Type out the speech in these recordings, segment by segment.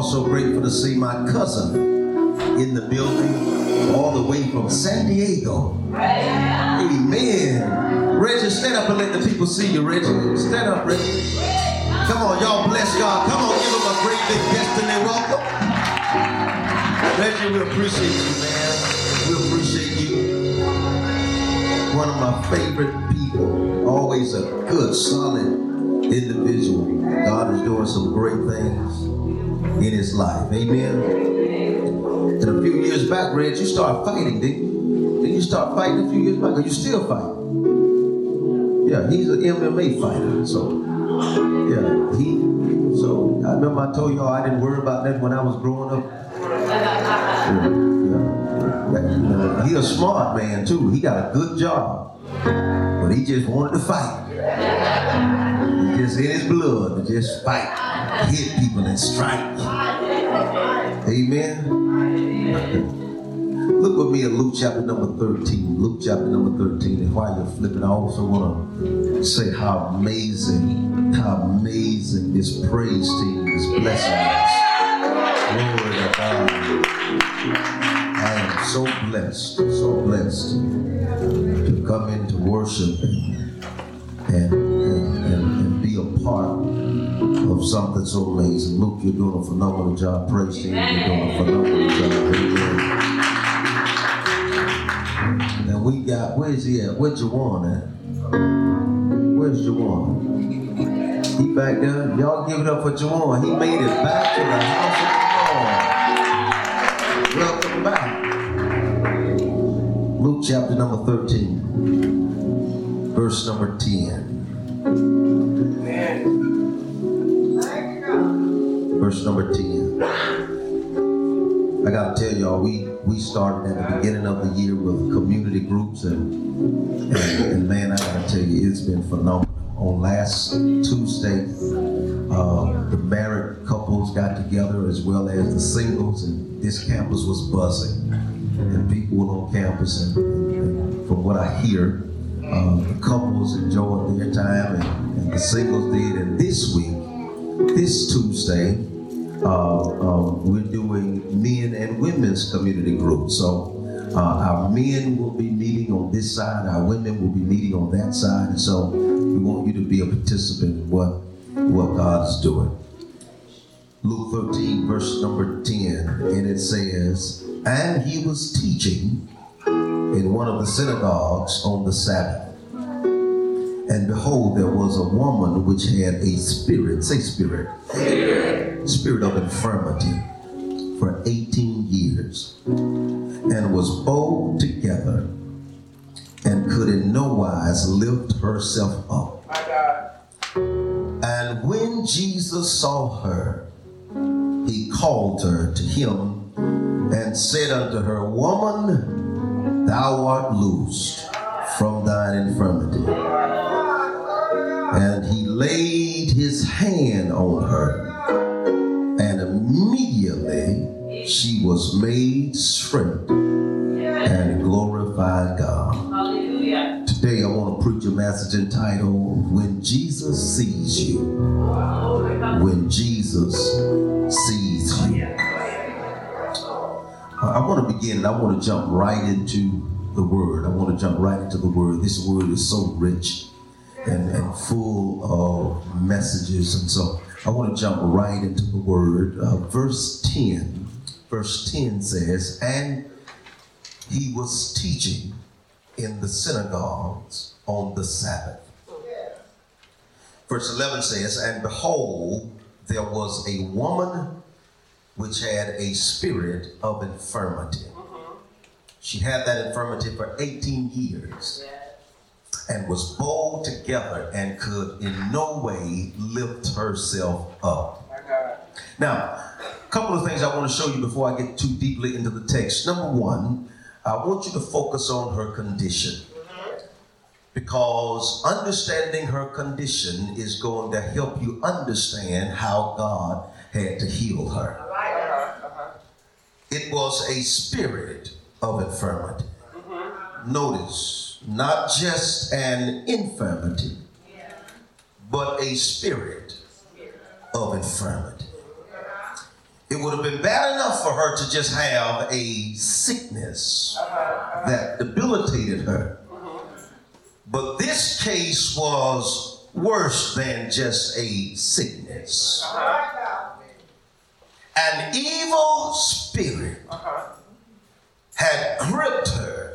also grateful to see my cousin in the building, all the way from San Diego. Amen. Reggie, stand up and let the people see you, Reggie. Stand up, Reggie. Come on, y'all bless God. Come on, give him a great big destiny welcome. Reggie, we appreciate you, man. We appreciate you. One of my favorite people. Always a good, solid individual. God is doing some great things in his life. Amen. And a few years back, Reg, you started fighting, didn't you? Didn't you start fighting a few years back? Are you still fighting? Yeah, he's an MMA fighter. So, yeah, he. So I remember I told y'all I didn't worry about that when I was growing up. Yeah, yeah. Uh, he a smart man too. He got a good job, but he just wanted to fight. Just in his blood to just fight, hit people and strike. Amen. Look with me at Luke chapter number 13. Luke chapter number 13. And while you're flipping, I also want to say how amazing, how amazing this praise team is blessing us. Glory to God. I am so blessed, so blessed to come into worship and, something so amazing. Luke, you're doing a phenomenal job. Praise team, you're doing a phenomenal job. Amen. And we got, where's he at? Where's Jawan at? Where's Jawan? He back there. Y'all give it up for Jawan. He made it back to the house of the Lord. Welcome back. Luke chapter number 13, verse number 10. Verse number 10. I gotta tell y'all, we we started at the beginning of the year with community groups, and and, and man, I gotta tell you, it's been phenomenal. On last Tuesday, uh, the married couples got together as well as the singles, and this campus was buzzing, and people were on campus, and, and from what I hear, uh, the couples enjoyed their time, and, and the singles did. And this week, this Tuesday, we're doing men and women's community groups. So uh, our men will be meeting on this side, our women will be meeting on that side. And so we want you to be a participant in what, what God is doing. Luke 13, verse number 10, and it says, And he was teaching in one of the synagogues on the Sabbath. And behold, there was a woman which had a spirit, say spirit, spirit of infirmity for 18 years, and was bowed together, and could in no wise lift herself up. And when Jesus saw her, he called her to him and said unto her, Woman, thou art loosed from thine infirmity. Laid his hand on her, and immediately she was made straight and glorified God. Hallelujah. Today I want to preach a message entitled When Jesus Sees You. When Jesus Sees You. I want to begin and I want to jump right into the word. I want to jump right into the word. This word is so rich and, and full of messages. And so I want to jump right into the word. Uh, verse 10. Verse 10 says, And he was teaching in the synagogues on the Sabbath. Verse 11 says, And behold, there was a woman which had a spirit of infirmity. She had that infirmity for 18 years and was bowed together and could in no way lift herself up. Now, a couple of things I want to show you before I get too deeply into the text. Number one, I want you to focus on her condition because understanding her condition is going to help you understand how God had to heal her. It was a spirit of infirmity. Mm-hmm. Notice, not just an infirmity, but a spirit of infirmity. it would have been bad enough for her to just have a sickness that debilitated her. But this case was worse than just a sickness. An evil spirit had gripped her,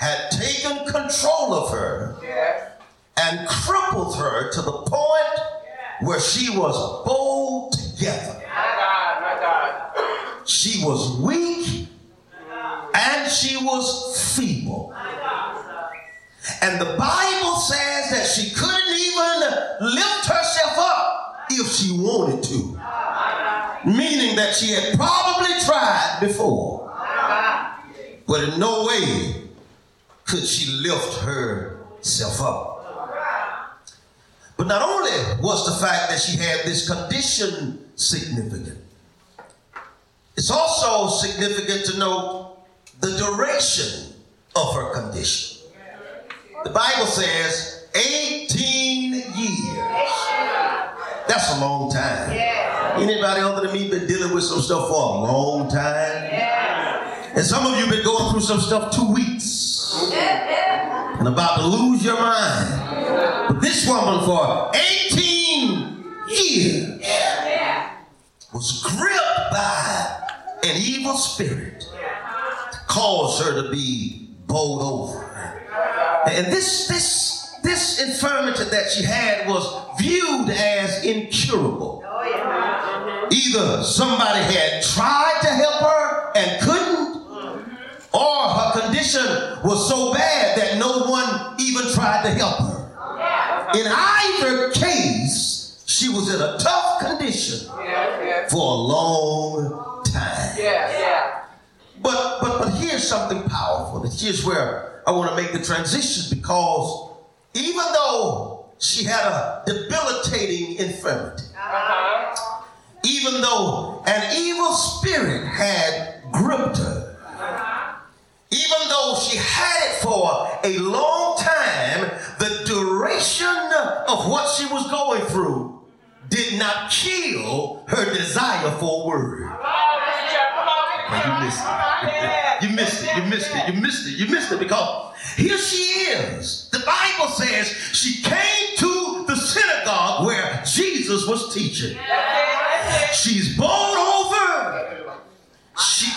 had taken control of her, and crippled her to the point where she was bowed together. She was weak and she was feeble. And the Bible says that she couldn't even lift herself up if she wanted to. Meaning that she had probably tried before. But in no way could she lift herself up. But not only was the fact that she had this condition significant, it's also significant to note the duration of her condition. The Bible says 18 years. That's a long time. Anybody other than me been dealing with some stuff for a long time? And some of you been going through some stuff two weeks and about to lose your mind. But this woman for 18 years was gripped by an evil spirit caused her to be bowled over. And this, this, this infirmity that she had was viewed as incurable. Oh, Either somebody had tried to help her and couldn't, or her condition was so bad that no one even tried to help her. In either case, she was in a tough condition for a long time. But but but here's something powerful. Here's where I want to make the transition because even though she had a debilitating infirmity, even though an evil spirit had gripped her, even though she had it for a long time, the duration of what she was going through did not kill her desire for a word. You missed it. You missed it. You missed it. You missed it. You missed it because here she is. The Bible says she came to the synagogue where Jesus was teaching. She's bowled over. She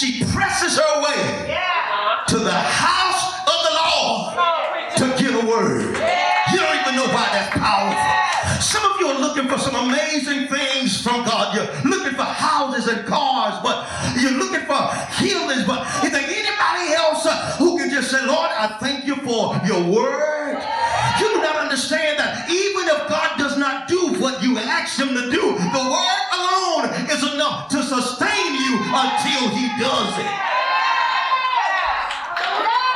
she presses her way to the house of the Lord to get a word. You don't even know why that's powerful. Some of you are looking for some amazing things from God. You're looking for houses and cars, but you're looking for healings. But is there anybody else uh, who can just say, Lord, I thank you for your word? You do not understand that even if God does not do what you ask him to do, the word alone is enough to sustain you until he does it.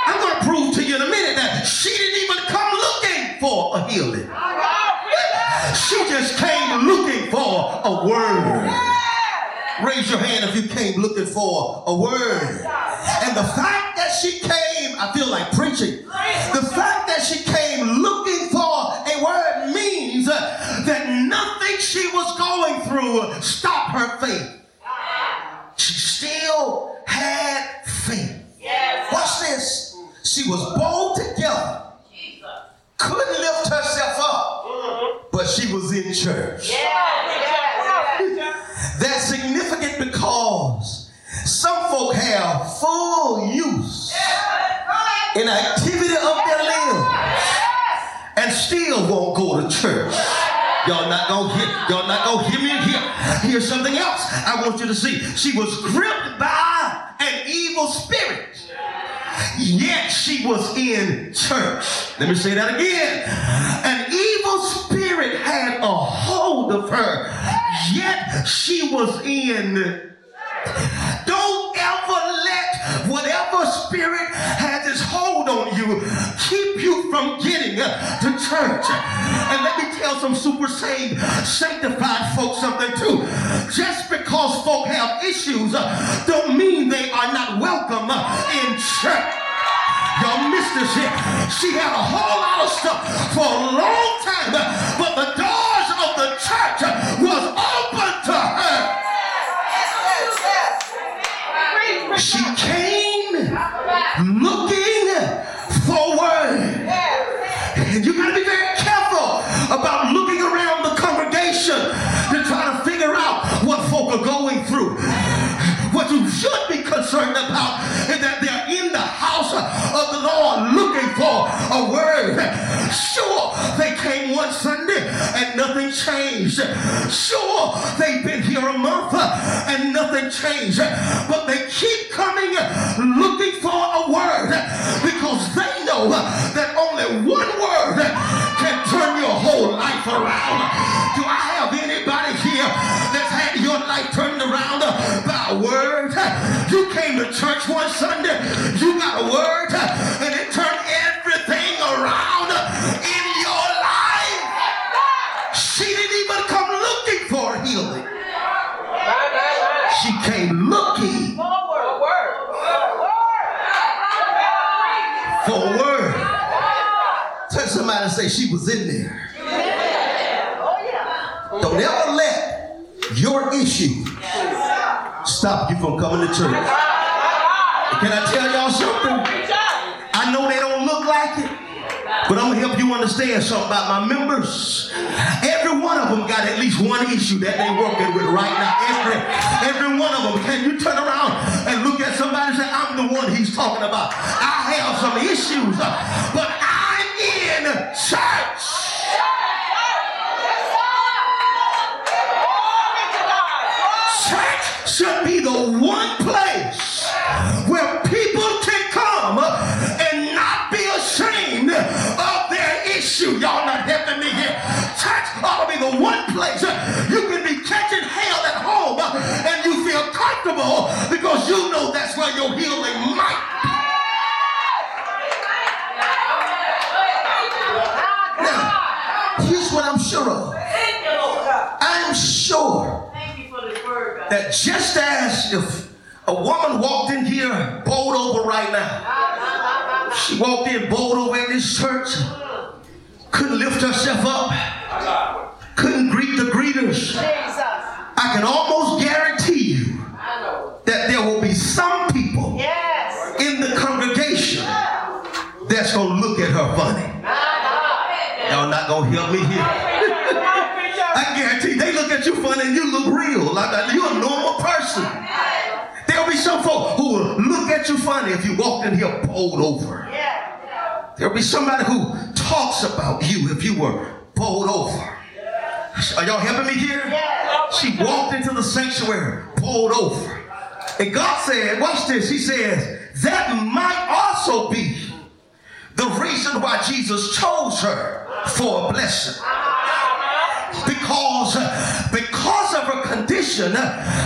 I'm going to prove to you in a minute that she didn't even come looking for a healing. She just came looking for a word. Raise your hand if you came looking for a word. And the fact that she came, I feel like preaching. The fact that she came looking for a word means that nothing she was going through stopped her faith. She still had faith. Watch this. She was bold together, couldn't lift herself up, but she was in church. That's significant because some folk have full use in activity of their limbs and still won't go to church. Y'all not gonna hear, y'all not gonna hear me here. Here's something else I want you to see. She was gripped by an evil spirit. Yet she was in church. Let me say that again. An evil of her. Yet she was in. Don't ever let whatever spirit has its hold on you keep you from getting to church. And let me tell some super saved, sanctified folks something too. Just because folk have issues uh, don't mean they are not welcome uh, in church. Y'all missed this. She had a whole lot of stuff for a long time, uh, but the church was open to her. She came looking for word. And you got to be very careful about looking around the congregation to try to figure out what folk are going through. What you should be concerned about is that they're in the house of the Lord looking for a word. Sure, one Sunday and nothing changed. Sure, they've been here a month uh, and nothing changed. But they keep coming uh, looking for a word uh, because they know that only one word can turn your whole life around. Do I have anybody here that's had your life turned around by a word? You came to church one Sunday, you got a word, and it turned Somebody say she was in there. Don't ever let your issue stop you from coming to church. Can I tell y'all something? I know they don't look like it, but I'm gonna help you understand something about my members. Every one of them got at least one issue that they working with right now. Every, every one of them. Can you turn around and look at somebody and say, I'm the one he's talking about. I have some issues, but In church. Church should be the one place where people can come and not be ashamed of their issue. Y'all not helping me here. Church ought to be the one place you can be catching hell at home and you feel comfortable because you know that's where your healing might be. Now, here's what I'm sure of. I'm sure that just as if a woman walked in here bowled over right now, she walked in bowled over in this church, couldn't lift herself up, couldn't greet the greeters. I can almost guarantee you that there will be some people in the congregation that's gonna look at her funny. Not gonna help me here. I guarantee they look at you funny and you look real. Like you're a normal person. There'll be some folk who will look at you funny if you walked in here bowled over. There'll be somebody who talks about you if you were bowled over. Are y'all helping me here? She walked into the sanctuary, bowled over. And God said, watch this, he says, that might also be the reason why Jesus chose her for a blessing. Because because of her condition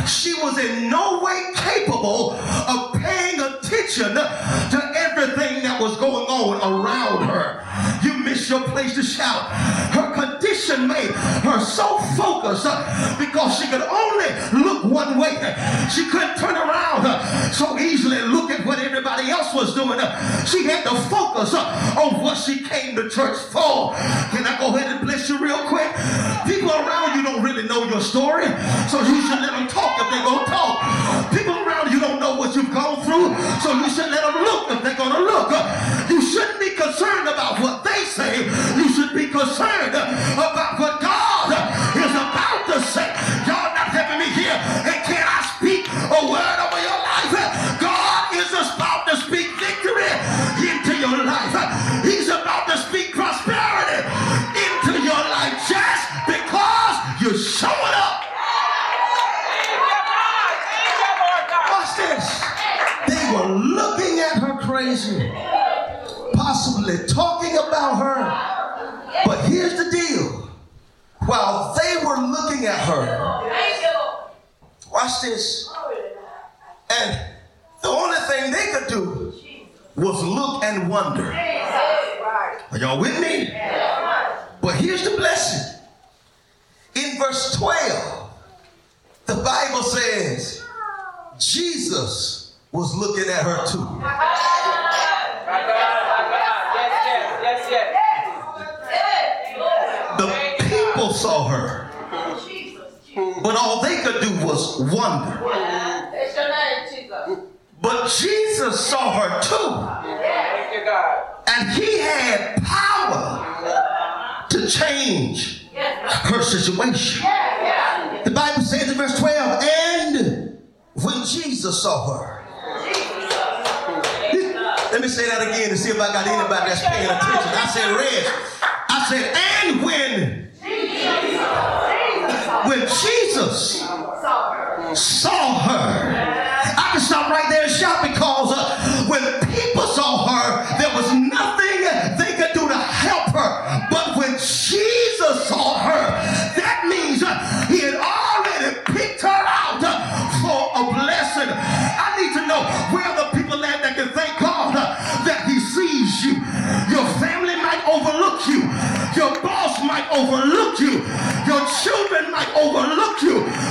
she was in no way capable of paying attention to everything that was going on around her. You miss your place to shout. Her condition made her so focused because she could only look one way. She couldn't turn around so easily everybody else was doing she had to focus on what she came to church for can i go ahead and bless you real quick People around you don't really know your story, so you should let them talk if they're going to talk. People around you don't know what you've gone through, so you should let them look if they're going to look. You shouldn't be concerned about what they say. You should be concerned about what God is about to say. Y'all not having me here. And can I speak a word And the only thing they could do was look and wonder. Are y'all with me? But here's the blessing. In verse 12, the Bible says Jesus was looking at her too. The people saw her, but all they could do was wonder. But Jesus saw her too. And he had power to change her situation. The Bible says in verse 12, and when Jesus saw her, Let me say that again to see if I got anybody that's paying attention. I said, Reg. I said, and when when Jesus saw her, I can stop right there and shout because uh, when people saw her, there was nothing they could do to help her. But when Jesus saw her, that means uh, he had already picked her out uh, for a blessing. I need to know where the people at that can thank God uh, that he sees you. Your family might overlook you. Your boss might overlook you. Your children might overlook you.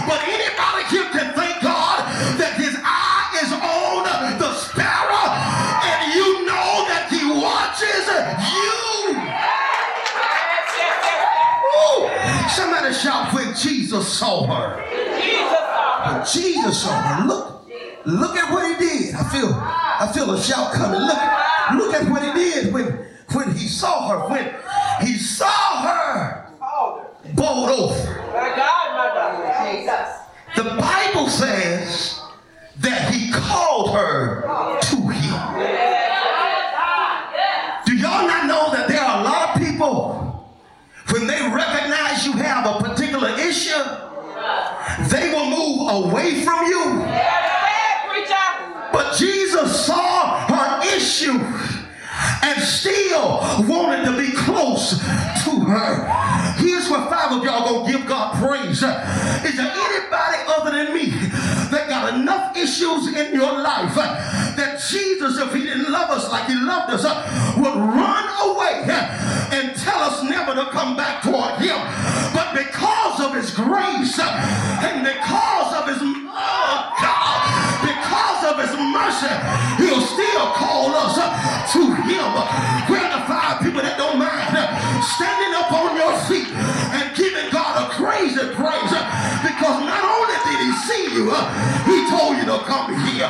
But anybody here can thank God that his eye is on the sparrow and you know that he watches you. Woo! Somebody shout when Jesus saw her. When Jesus saw her. Look, look at what he did. I feel, I feel a shout coming. Look her to him. Do y'all not know that there are a lot of people, when they recognize you have a particular issue, they will move away from you. But Jesus saw her issue and still wanted to be close to her. Here's where five of y'all gonna give God praise. Is there anybody other than me that got enough issues in your life that Jesus, if he didn't love us like he loved us, would run away and tell us never to come back toward him? But because of his grace and because of his oh God, because of his mercy, he'll still call us to him. We're five people that don't mind standing up on your feet and giving God a crazy praise because not only did he see you, he told you to come here.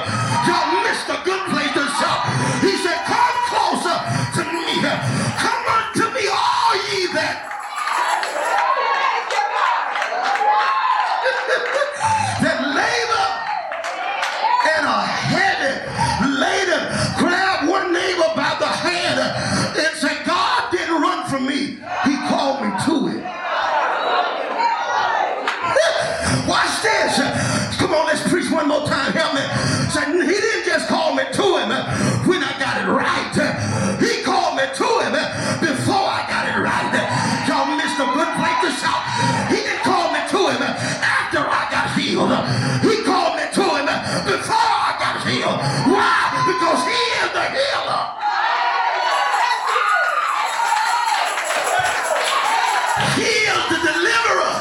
He is the deliverer.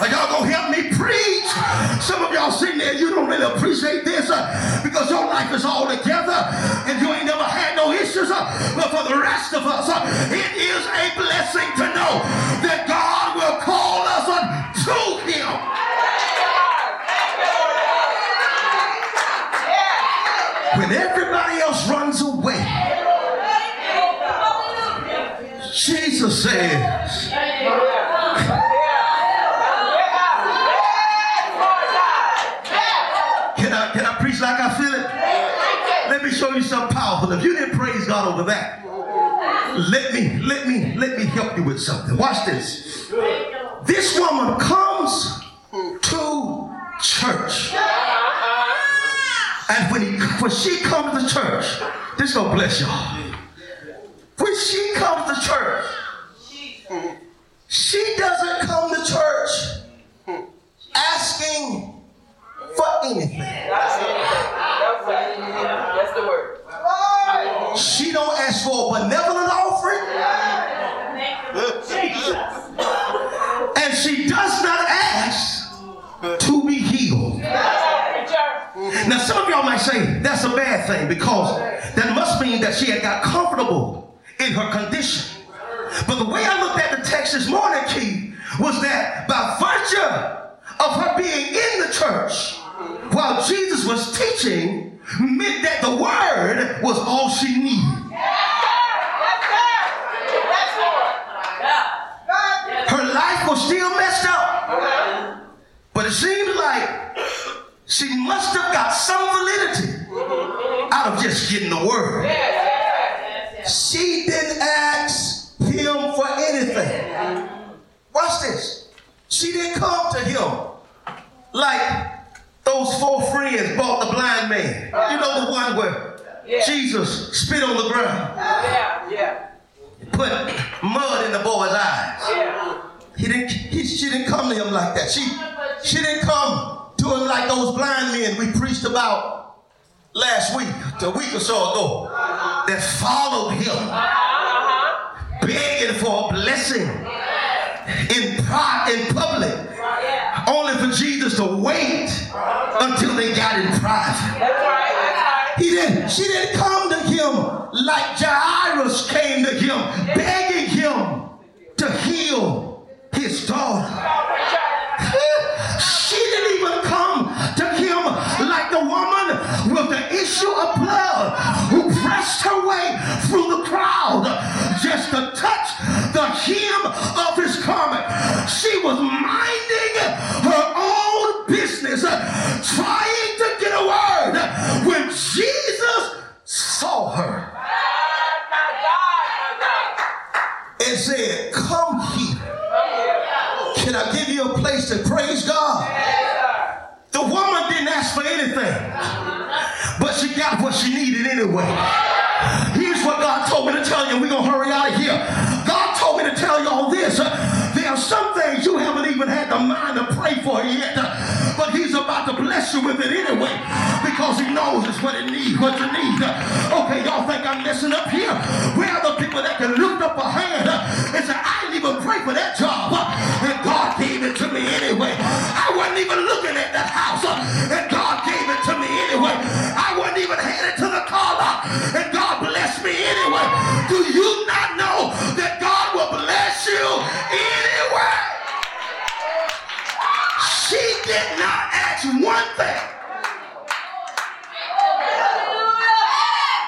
Are y'all gonna help me preach? Some of y'all sitting there, you don't really appreciate this uh, because your life is all together and you ain't never had no issues. Uh, but for the rest of us, uh, it is a blessing to know that God will call us to Him. When everybody else runs away, Jesus says, Can I can I preach like I feel it? Let me show you something powerful. If you didn't praise God over that, let me let me let me help you with something. Watch this. This woman comes to church. And when, he, when she comes to church, this gonna bless y'all. When she comes to church, she doesn't come to church asking for anything. That's the word. She don't ask for a benevolent offering, and she does not ask to be healed. Now, some of y'all might say that's a bad thing because that must mean that she had got comfortable in her condition. But the way I looked at the text this morning, Keith, was that by virtue of her being in the church while Jesus was teaching, meant that the word was all she needed. Her life was still messed up. But it seems like she must have got some validity out of just getting the word. She didn't ask him for anything. Watch this. She didn't come to him like those four friends bought the blind man. You know the one where yeah. Jesus spit on the ground. Yeah, yeah. Put mud in the boy's eyes. Yeah. He didn't. He, she didn't come to him like that. She she didn't come to him like those blind men we preached about last week, a week or so ago, that followed him, begging for a blessing in in public, only for Jesus to wait until they got in private. He didn't. She didn't come to him like Jairus came to him, begging him to heal his daughter. she didn't even come to him like the woman with the issue of blood who pressed her way through what she needed anyway. Here's what God told me to tell you. We're going to hurry out of here. God told me to tell you all this. There are some things you haven't even had the mind to pray for yet, but He's about to bless you with it anyway because He knows it's what it needs, what you need. Okay, y'all think I'm messing up here? Where the ask one thing.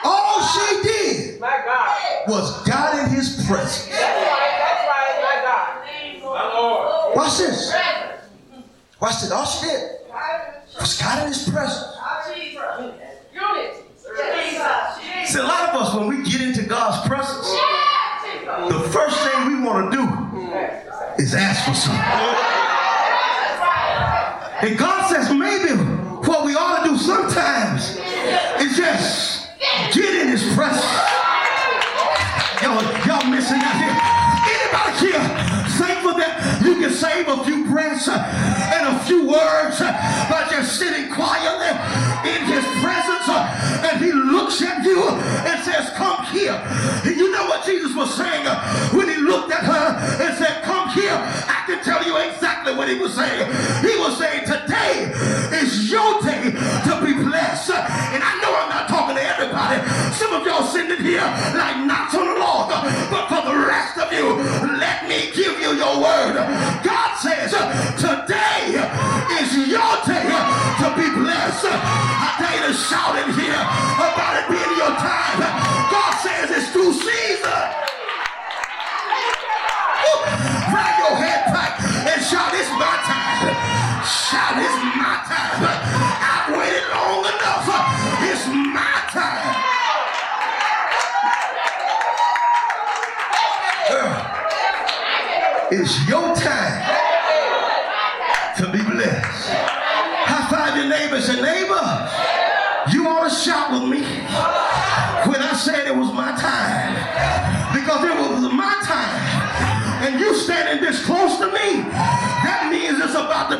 All she did was God in his presence. Watch this. Watch this. All she did was God in his presence. See, a lot of us, when we get into God's presence, the first thing we want to do is ask for something. And God says maybe what we ought to do sometimes is just get in his presence. Y'all, y'all missing out here. Anybody here thankful that you can save a few breaths uh, and a few words uh, by just sitting quietly in his presence uh, and he looks at you and says, come here. And you know what Jesus was saying when he looked at her and said, come here. I can tell you exactly what he was saying. He you, let me give you your word.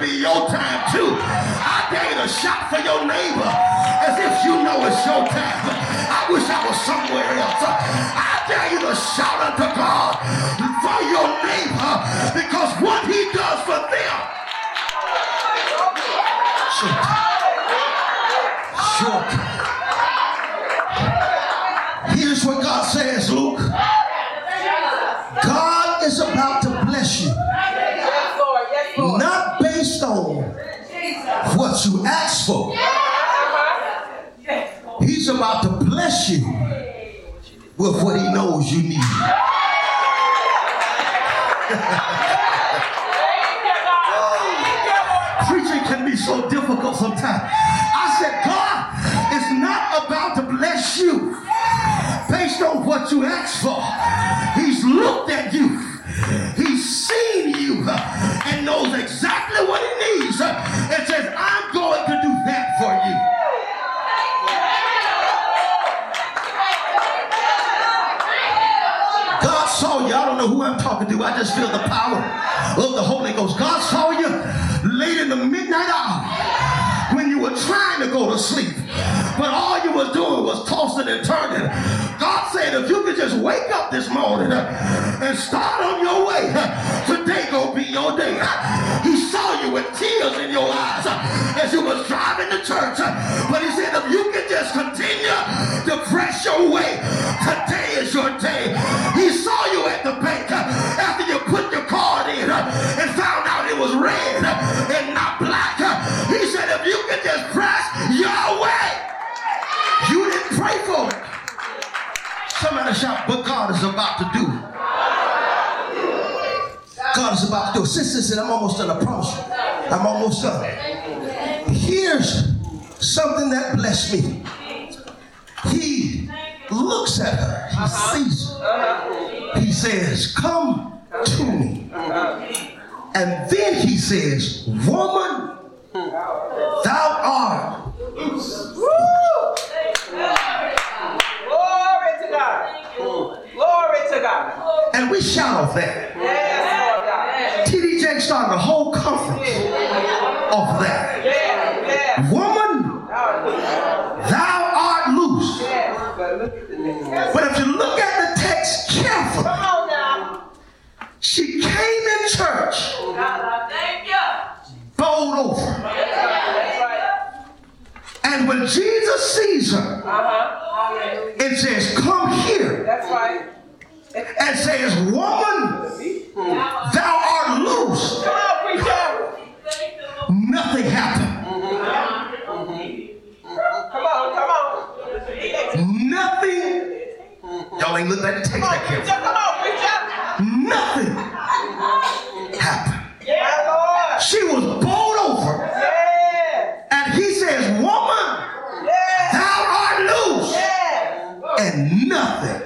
Be your time too. I you to shout for your neighbor as if you know it's your time. I wish I was somewhere you was driving to church. But he said, if you can just continue to press your way, today is your day. He saw you at the bank after you put your card in and found out it was red and not black. He said, if you can just press your way, you didn't pray for it. Somebody shout, but God is about to do. God is about to do. Sister said, I'm almost done. I promise you. I'm almost done. Here's something that blessed me. He looks at her. He uh-huh. sees her. He says, come to me. Uh-huh. And then he says, woman, thou art Glory to God. Glory to God. And we shout that. Yes. TD Jakes started a whole conference of that. Woman, thou art loose. But look at the if you look at the text carefully, Come on now. she came in church, God, I thank you. bowled over. And when Jesus sees her Uh-huh. And says, Come here, That's right. and says, Woman, ain't looked at the text Come on, that carefully. Come on, preacher. Nothing happened. My Lord. She was bowled over, Yes. and he says, Woman, Yes. thou art loose, Yes. and nothing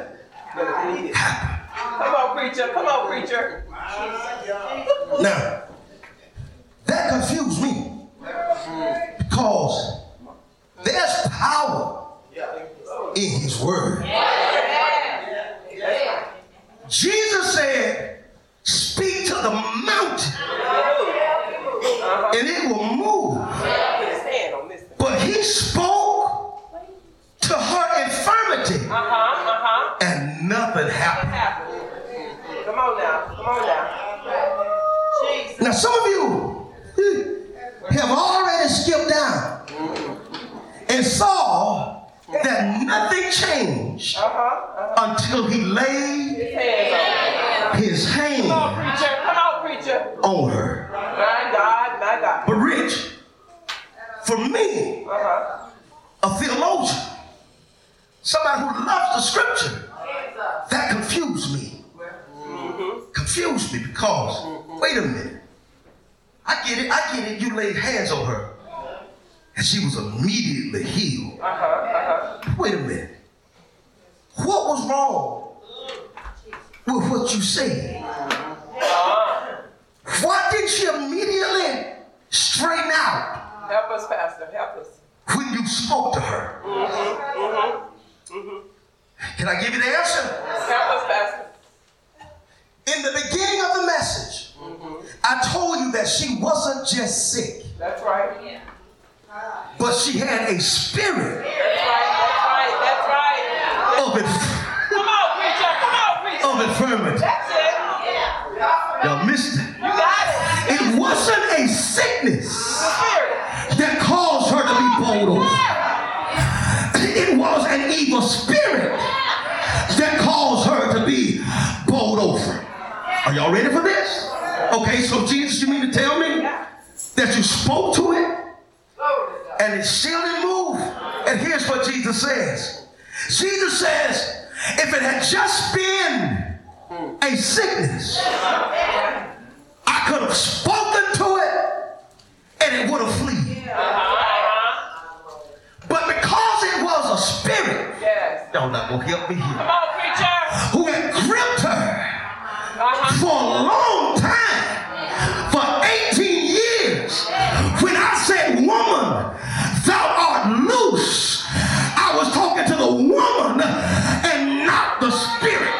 happened. Come on, preacher. Come on, preacher. Now, that confused me because there's power in his word. Jesus said, Speak to the mountain and it will move. Put his hand on this. thing. But he spoke to her infirmity Uh-huh, uh-huh. and nothing happened. Happened. Come on now. Come on now. Jesus. Now, some of you have already skipped down and saw that nothing changed Uh-huh, uh-huh. until he laid His hands on. his Come on, hand preacher. Come on, preacher. on her. My God, my God. But, Rich, for me, Uh-huh. a theologian, somebody who loves the scripture, that confused me. Confused me because, wait a minute. I get it, I get it. You laid hands on her and she was immediately healed. Uh-huh, uh-huh. Wait a minute. What was wrong with what you said? Why didn't she immediately straighten out Help us, Pastor. Help us. when you spoke to her? Mm-hmm. Can I give you the answer? Help us, Pastor. In the beginning of the message, I told you that she wasn't just sick, That's right. Yeah. but she had a spirit That's right. That's right. That's right. of, inf- Come on, preacher. Come on, preacher. of infirmity. That's it. Yeah. Y'all missed it. You got it. It wasn't a sickness spirit that caused her to be bowled over. Are y'all ready for this? Okay, so Jesus, you mean to tell me that you spoke to it and it still didn't move? And here's what Jesus says. Jesus says, if it had just been a sickness, I could have spoken to it and it would have flee. Y'all not gonna help me Come here. on, preacher. who had gripped her uh-huh. for a long time, for 18 years. When I said, Woman, thou art loose, I was talking to the woman and not the spirit.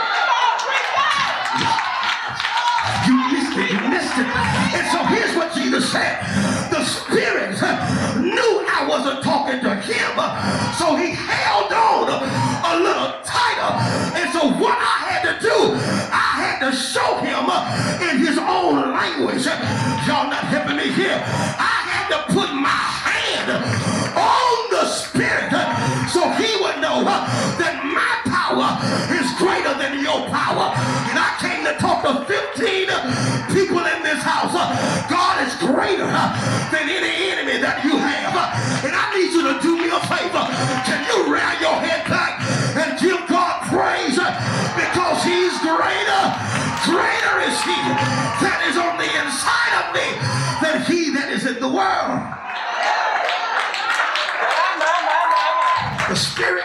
You missed it, you missed it. And so here's what Jesus said the spirit knew I wasn't talking to him, so he language. Y'all not helping me here. I had to put my hand on the spirit so he would know that my power is greater than your power. And I came to talk to 15 people in this house. God is greater than any world. The spirit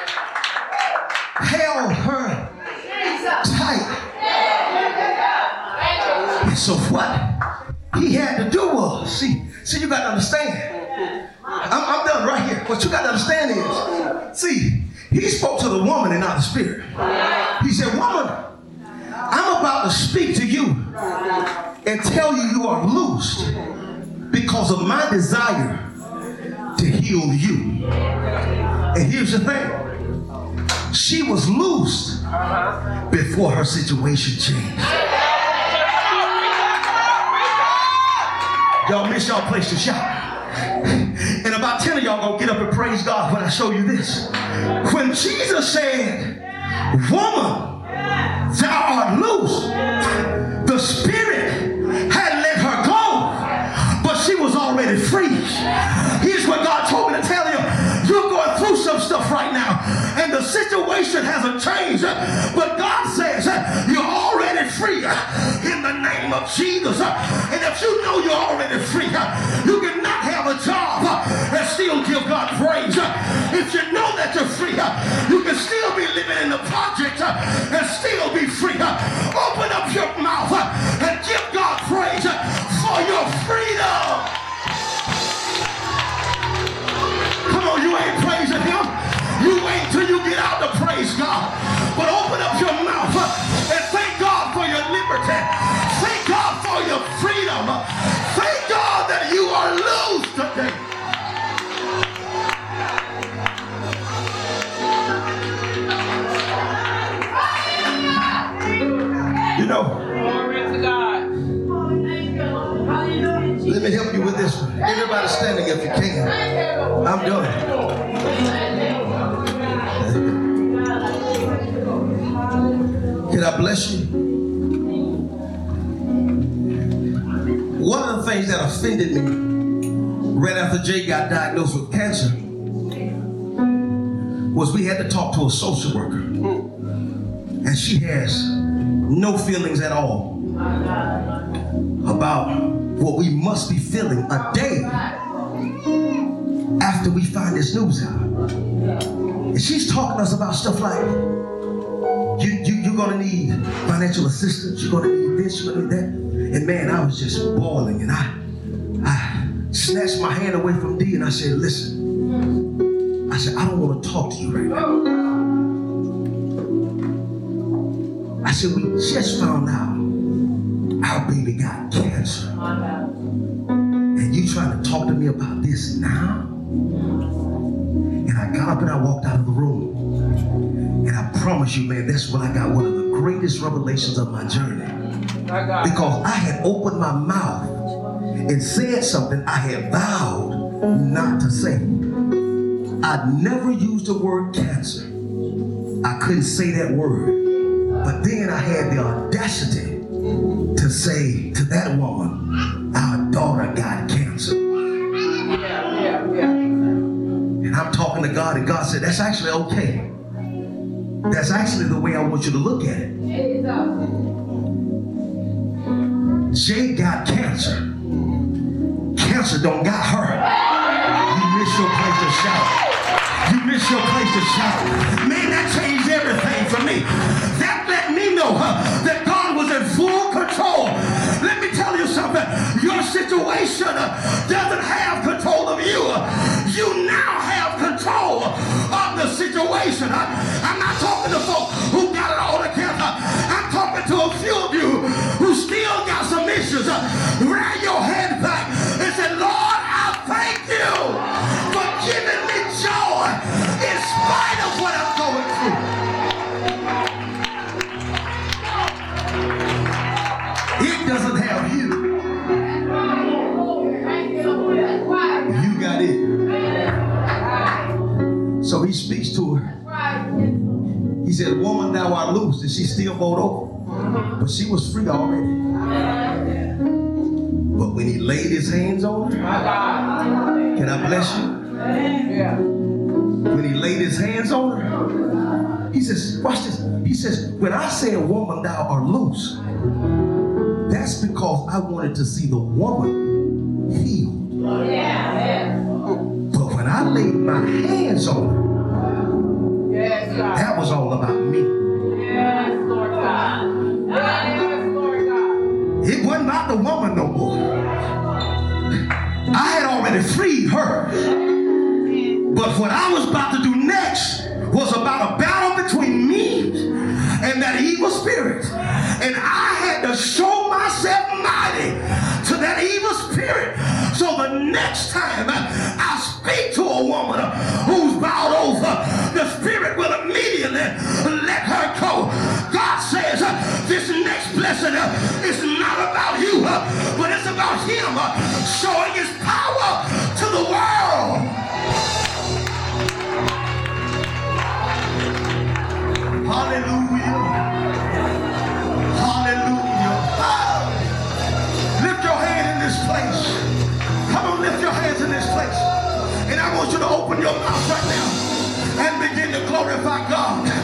held her tight. And so what he had to do was, see, see, you got to understand. I'm, I'm done right here. What you got to understand is, see, he spoke to the woman and not the spirit. He said, Woman, I'm about to speak to you and tell you you are loosed because of my desire to heal you. And here's the thing she was loosed before her situation changed. Y'all miss y'all place to shout. And about 10 of y'all gonna get up and praise God when I show you this. When Jesus said, Woman, thou art loose, situation hasn't changed, but God says you're already free in the name of Jesus. And if you know you're already free, you cannot have a job and still give God praise. If you know that you're free, you can still be living in the project and still be free. Open up your mouth and give God praise for your freedom. Come on, you ain't till you get out to praise God. But open up your mouth and thank God for your liberty. Thank God for your freedom. Thank God that you are loose today. You know, Glory to God. let me help you with this one. Everybody standing if you can. I'm done. Bless you? One of the things that offended me right after Jay got diagnosed with cancer was we had to talk to a social worker. And she has no feelings at all about what we must be feeling a day after we find this news out. And she's talking to us about stuff like, you, you, you're gonna need financial assistance, you're gonna need this, you're gonna need that. And man, I was just bawling and I, I snatched my hand away from D and I said, listen, I said, I don't wanna talk to you right now. I said, we just found out our baby got cancer. And you trying to talk to me about this now? And I got up and I walked out of the room. Promise you, man, that's when I got one of the greatest revelations of my journey. Because I had opened my mouth and said something I had vowed not to say. I'd never used the word cancer. I couldn't say that word. But then I had the audacity to say to that woman, our daughter got cancer. Yeah, yeah, yeah. And I'm talking to God, and God said, That's actually okay. That's actually the way I want you to look at it. Jay got cancer. Cancer don't got her. You miss your place to shout. You miss your place to shout. Man, that changed everything for me. That let me know uh, that was in full control. Let me tell you something. Your situation doesn't have control of you. You now have control of the situation. I'm not talking to folks who got it all together. I'm talking to a few of you who still got some still bowed over. But she was free already. But when he laid his hands on her, can I bless you? When he laid his hands on her, he says, watch this. He says, when I say, a woman, thou art loose, that's because I wanted to see the woman healed. But when I laid my hands on her, that was all about me. It wasn't about the woman no more. I had already freed her. But what I was about to do next was about a battle between me and that evil spirit. And I had to show myself mighty to that evil spirit. So the next time I speak to a woman who's bowed over, the spirit will immediately let her go. God says this next blessing is Him uh, showing His power to the world. Hallelujah. Hallelujah. Ah. Lift your hand in this place. Come on, lift your hands in this place. And I want you to open your mouth right now and begin to glorify God.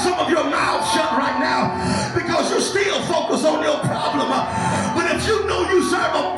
Some of your mouth shut right now because you're still focused on your problem. But if you know you serve a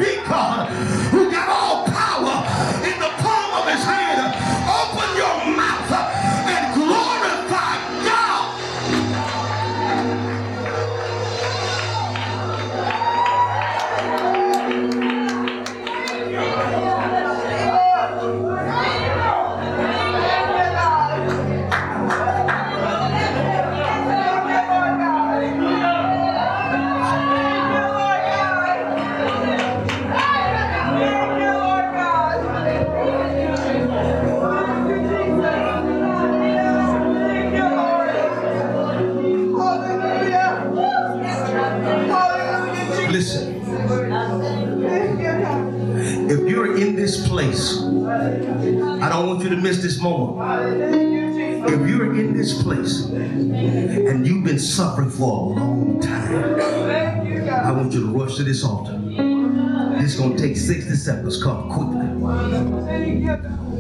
this moment. If you're in this place and you've been suffering for a long time, I want you to rush to this altar. Is gonna take 60 seconds. Come quickly.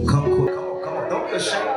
Come quick. Come on, come on. Don't be ashamed.